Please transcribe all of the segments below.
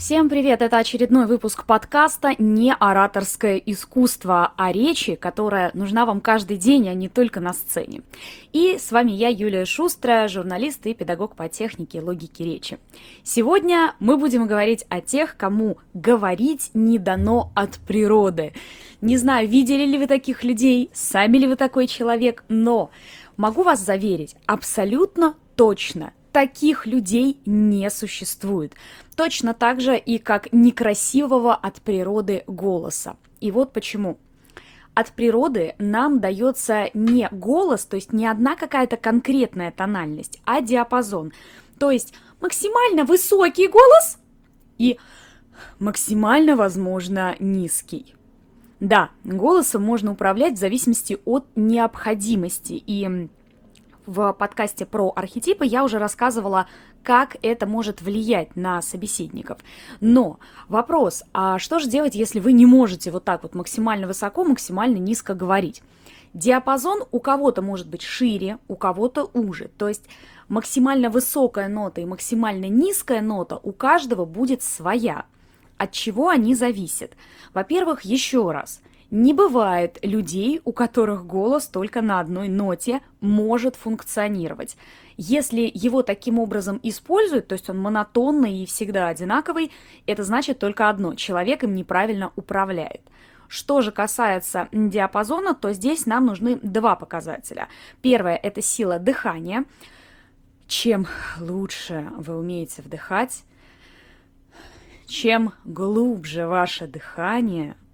Всем привет! Это очередной выпуск подкаста «Не ораторское искусство», а речи, которая нужна вам каждый день, а не только на сцене. И с вами я, Юлия Шустрая, журналист и педагог по технике и логике речи. Сегодня мы будем говорить о тех, кому говорить не дано от природы. Не знаю, видели ли вы таких людей, сами ли вы такой человек, но могу вас заверить, абсолютно точно – таких людей не существует. Точно так же и как некрасивого от природы голоса. И вот почему. От природы нам дается не голос, то есть не одна какая-то конкретная тональность, а диапазон. То есть максимально высокий голос и максимально, возможно, низкий. Да, голосом можно управлять в зависимости от необходимости. И в подкасте про архетипы я уже рассказывала, как это может влиять на собеседников. Но вопрос, а что же делать, если вы не можете вот так вот максимально высоко, максимально низко говорить? Диапазон у кого-то может быть шире, у кого-то уже. То есть максимально высокая нота и максимально низкая нота у каждого будет своя. От чего они зависят? Во-первых, еще раз – не бывает людей, у которых голос только на одной ноте может функционировать. Если его таким образом используют, то есть он монотонный и всегда одинаковый, это значит только одно – человек им неправильно управляет. Что же касается диапазона, то здесь нам нужны два показателя. Первое – это сила дыхания. Чем лучше вы умеете вдыхать, чем глубже ваше дыхание –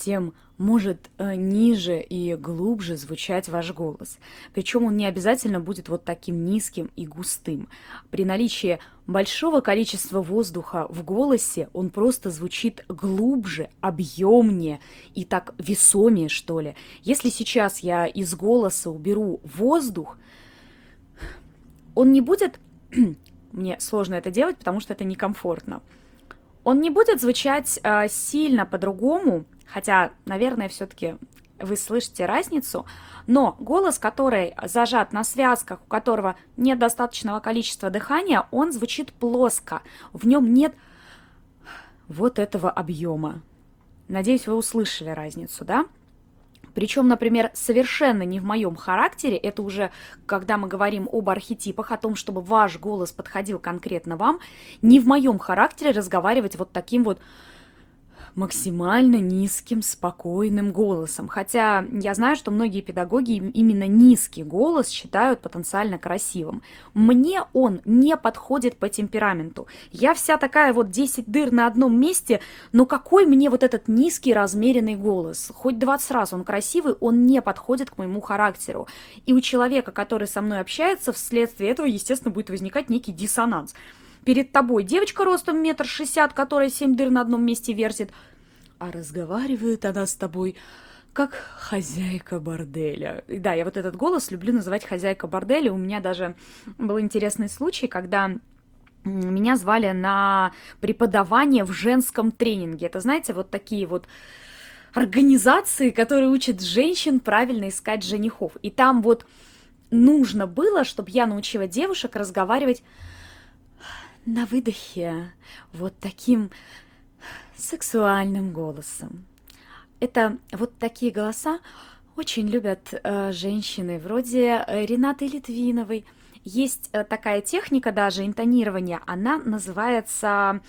тем может э, ниже и глубже звучать ваш голос. Причем он не обязательно будет вот таким низким и густым. При наличии большого количества воздуха в голосе он просто звучит глубже, объемнее и так весомее, что ли. Если сейчас я из голоса уберу воздух, он не будет... Мне сложно это делать, потому что это некомфортно. Он не будет звучать э, сильно по-другому, хотя, наверное, все-таки вы слышите разницу, но голос, который зажат на связках, у которого нет достаточного количества дыхания, он звучит плоско, в нем нет вот этого объема. Надеюсь, вы услышали разницу, да? Причем, например, совершенно не в моем характере, это уже когда мы говорим об архетипах, о том, чтобы ваш голос подходил конкретно вам, не в моем характере разговаривать вот таким вот максимально низким, спокойным голосом. Хотя я знаю, что многие педагоги именно низкий голос считают потенциально красивым. Мне он не подходит по темпераменту. Я вся такая вот 10 дыр на одном месте, но какой мне вот этот низкий размеренный голос? Хоть 20 раз он красивый, он не подходит к моему характеру. И у человека, который со мной общается, вследствие этого, естественно, будет возникать некий диссонанс перед тобой девочка ростом метр шестьдесят, которая семь дыр на одном месте вертит, а разговаривает она с тобой как хозяйка борделя. Да, я вот этот голос люблю называть хозяйка борделя. У меня даже был интересный случай, когда меня звали на преподавание в женском тренинге. Это, знаете, вот такие вот организации, которые учат женщин правильно искать женихов. И там вот нужно было, чтобы я научила девушек разговаривать на выдохе вот таким сексуальным голосом. Это вот такие голоса очень любят э, женщины, вроде э, Ренаты Литвиновой. Есть э, такая техника даже интонирования, она называется...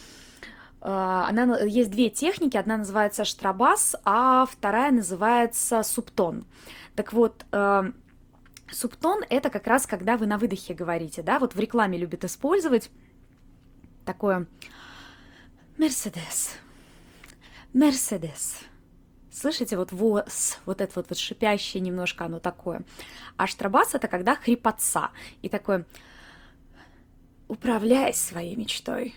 Э, она, есть две техники, одна называется штрабас, а вторая называется субтон. Так вот, э, субтон это как раз когда вы на выдохе говорите, да, вот в рекламе любят использовать такое Мерседес. Мерседес. Слышите, вот вос, вот это вот, вот шипящее немножко оно такое. А штрабас это когда хрипотца. И такое управляй своей мечтой.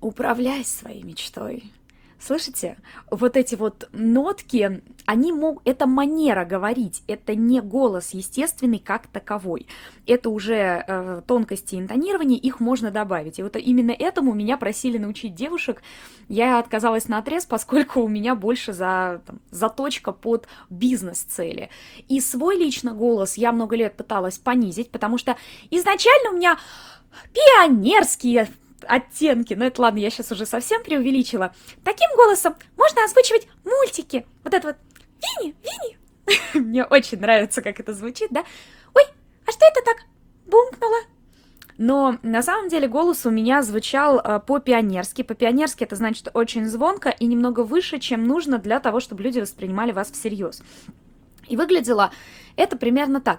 Управляй своей мечтой. Слышите? Вот эти вот нотки, они могут... Это манера говорить, это не голос естественный как таковой. Это уже э, тонкости интонирования, их можно добавить. И вот именно этому меня просили научить девушек. Я отказалась на отрез, поскольку у меня больше за, там, заточка под бизнес-цели. И свой лично голос я много лет пыталась понизить, потому что изначально у меня пионерские оттенки. Но это ладно, я сейчас уже совсем преувеличила. Таким голосом можно озвучивать мультики. Вот это вот Винни, Винни. Мне очень нравится, как это звучит, да? Ой, а что это так бумкнуло? Но на самом деле голос у меня звучал э, по-пионерски. По-пионерски это значит очень звонко и немного выше, чем нужно для того, чтобы люди воспринимали вас всерьез. И выглядело это примерно так.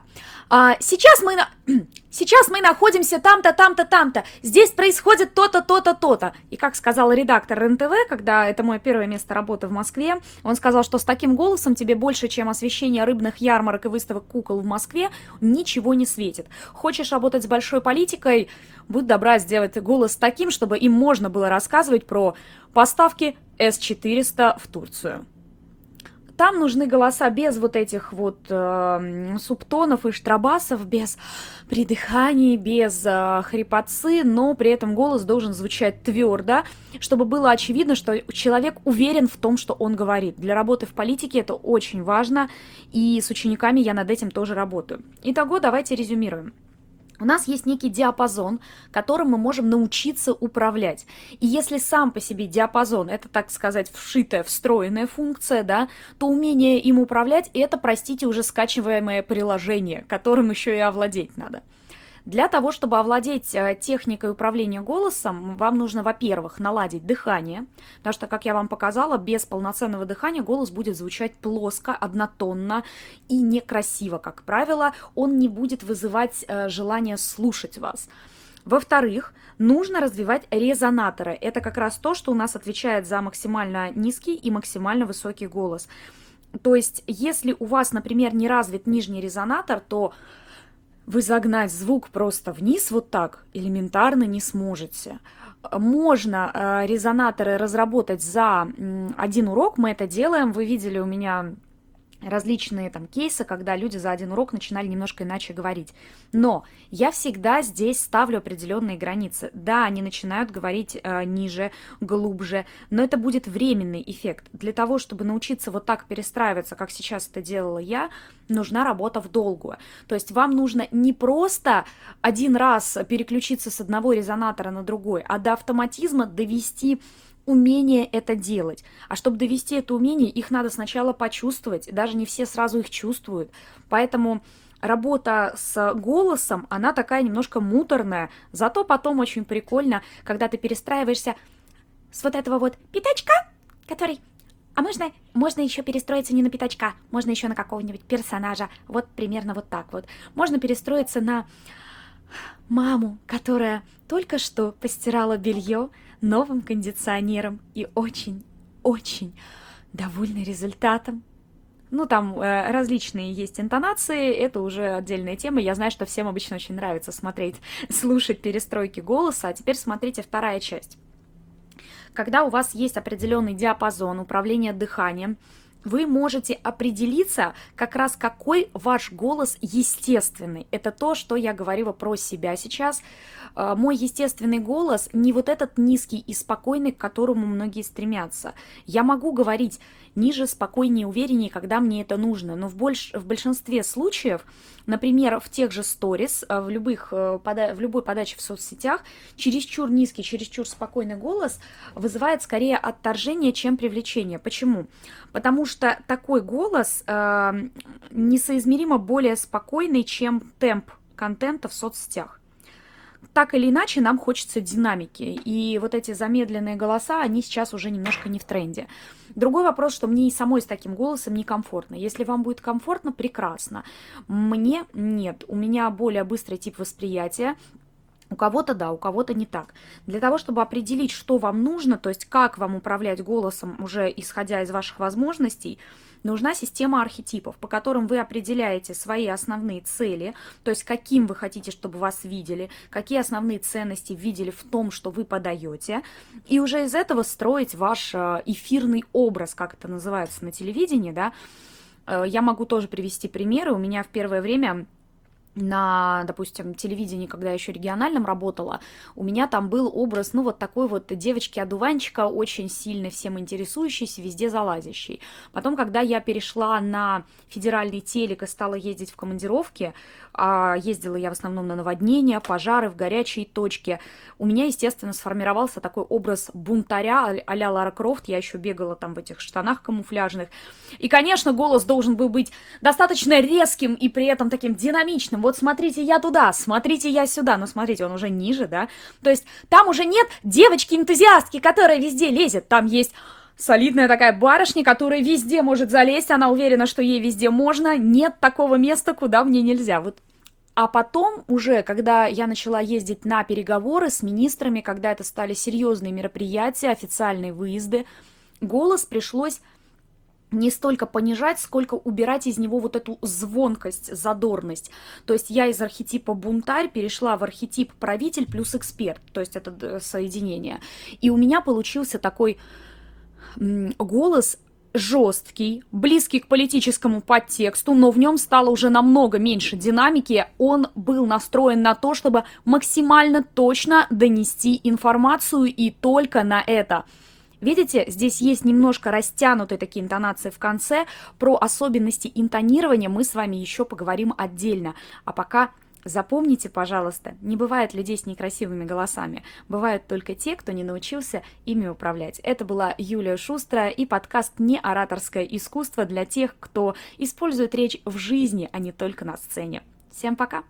А, сейчас, мы на... сейчас мы находимся там-то, там-то, там-то. Здесь происходит то-то, то-то, то-то. И как сказал редактор НТВ, когда это мое первое место работы в Москве, он сказал, что с таким голосом тебе больше, чем освещение рыбных ярмарок и выставок кукол в Москве, ничего не светит. Хочешь работать с большой политикой, будь добра сделать голос таким, чтобы им можно было рассказывать про поставки С-400 в Турцию. Там нужны голоса без вот этих вот э, субтонов и штрабасов, без придыханий, без э, хрипотцы, но при этом голос должен звучать твердо, чтобы было очевидно, что человек уверен в том, что он говорит. Для работы в политике это очень важно, и с учениками я над этим тоже работаю. Итого, давайте резюмируем. У нас есть некий диапазон, которым мы можем научиться управлять. И если сам по себе диапазон – это, так сказать, вшитая, встроенная функция, да, то умение им управлять – это, простите, уже скачиваемое приложение, которым еще и овладеть надо. Для того, чтобы овладеть э, техникой управления голосом, вам нужно, во-первых, наладить дыхание, потому что, как я вам показала, без полноценного дыхания голос будет звучать плоско, однотонно и некрасиво, как правило. Он не будет вызывать э, желание слушать вас. Во-вторых, нужно развивать резонаторы. Это как раз то, что у нас отвечает за максимально низкий и максимально высокий голос. То есть, если у вас, например, не развит нижний резонатор, то вы загнать звук просто вниз вот так элементарно не сможете. Можно э, резонаторы разработать за один урок, мы это делаем. Вы видели у меня различные там кейсы, когда люди за один урок начинали немножко иначе говорить. Но я всегда здесь ставлю определенные границы. Да, они начинают говорить э, ниже, глубже, но это будет временный эффект. Для того, чтобы научиться вот так перестраиваться, как сейчас это делала я, нужна работа в долгую. То есть вам нужно не просто один раз переключиться с одного резонатора на другой, а до автоматизма довести умение это делать. А чтобы довести это умение, их надо сначала почувствовать. Даже не все сразу их чувствуют. Поэтому работа с голосом, она такая немножко муторная. Зато потом очень прикольно, когда ты перестраиваешься с вот этого вот пятачка, который... А можно, можно еще перестроиться не на пятачка, можно еще на какого-нибудь персонажа. Вот примерно вот так вот. Можно перестроиться на маму, которая только что постирала белье, новым кондиционером и очень-очень довольны результатом. Ну, там э, различные есть интонации, это уже отдельная тема. Я знаю, что всем обычно очень нравится смотреть, слушать перестройки голоса. А теперь смотрите вторая часть. Когда у вас есть определенный диапазон управления дыханием, вы можете определиться как раз какой ваш голос естественный. Это то, что я говорила про себя сейчас. А, мой естественный голос не вот этот низкий и спокойный, к которому многие стремятся. Я могу говорить ниже, спокойнее, увереннее, когда мне это нужно, но в, больш... в большинстве случаев, например, в тех же сторис, а, в, любых, э, в любой подаче в соцсетях, чересчур низкий, чересчур спокойный голос вызывает скорее отторжение, чем привлечение. Почему? Потому что такой голос э, несоизмеримо более спокойный, чем темп контента в соцсетях так или иначе нам хочется динамики. И вот эти замедленные голоса, они сейчас уже немножко не в тренде. Другой вопрос, что мне и самой с таким голосом некомфортно. Если вам будет комфортно, прекрасно. Мне нет. У меня более быстрый тип восприятия. У кого-то да, у кого-то не так. Для того, чтобы определить, что вам нужно, то есть как вам управлять голосом, уже исходя из ваших возможностей, нужна система архетипов, по которым вы определяете свои основные цели, то есть каким вы хотите, чтобы вас видели, какие основные ценности видели в том, что вы подаете, и уже из этого строить ваш э, эфирный образ, как это называется на телевидении, да. Э, я могу тоже привести примеры. У меня в первое время на, допустим, телевидении, когда еще региональном работала, у меня там был образ, ну, вот такой вот девочки-одуванчика, очень сильно всем интересующейся, везде залазящей. Потом, когда я перешла на федеральный телек и стала ездить в командировки, а ездила я в основном на наводнения, пожары в горячие точки, у меня, естественно, сформировался такой образ бунтаря а-ля Лара Крофт, я еще бегала там в этих штанах камуфляжных. И, конечно, голос должен был быть достаточно резким и при этом таким динамичным, вот смотрите, я туда, смотрите, я сюда, но смотрите, он уже ниже, да, то есть там уже нет девочки-энтузиастки, которая везде лезет, там есть солидная такая барышня, которая везде может залезть, она уверена, что ей везде можно, нет такого места, куда мне нельзя, вот. А потом уже, когда я начала ездить на переговоры с министрами, когда это стали серьезные мероприятия, официальные выезды, голос пришлось не столько понижать, сколько убирать из него вот эту звонкость, задорность. То есть я из архетипа бунтарь перешла в архетип правитель плюс эксперт, то есть это э, соединение. И у меня получился такой голос жесткий, близкий к политическому подтексту, но в нем стало уже намного меньше динамики. Он был настроен на то, чтобы максимально точно донести информацию и только на это – Видите, здесь есть немножко растянутые такие интонации в конце. Про особенности интонирования мы с вами еще поговорим отдельно. А пока запомните, пожалуйста, не бывает людей с некрасивыми голосами. Бывают только те, кто не научился ими управлять. Это была Юлия Шустра и подкаст «Не ораторское искусство» для тех, кто использует речь в жизни, а не только на сцене. Всем пока!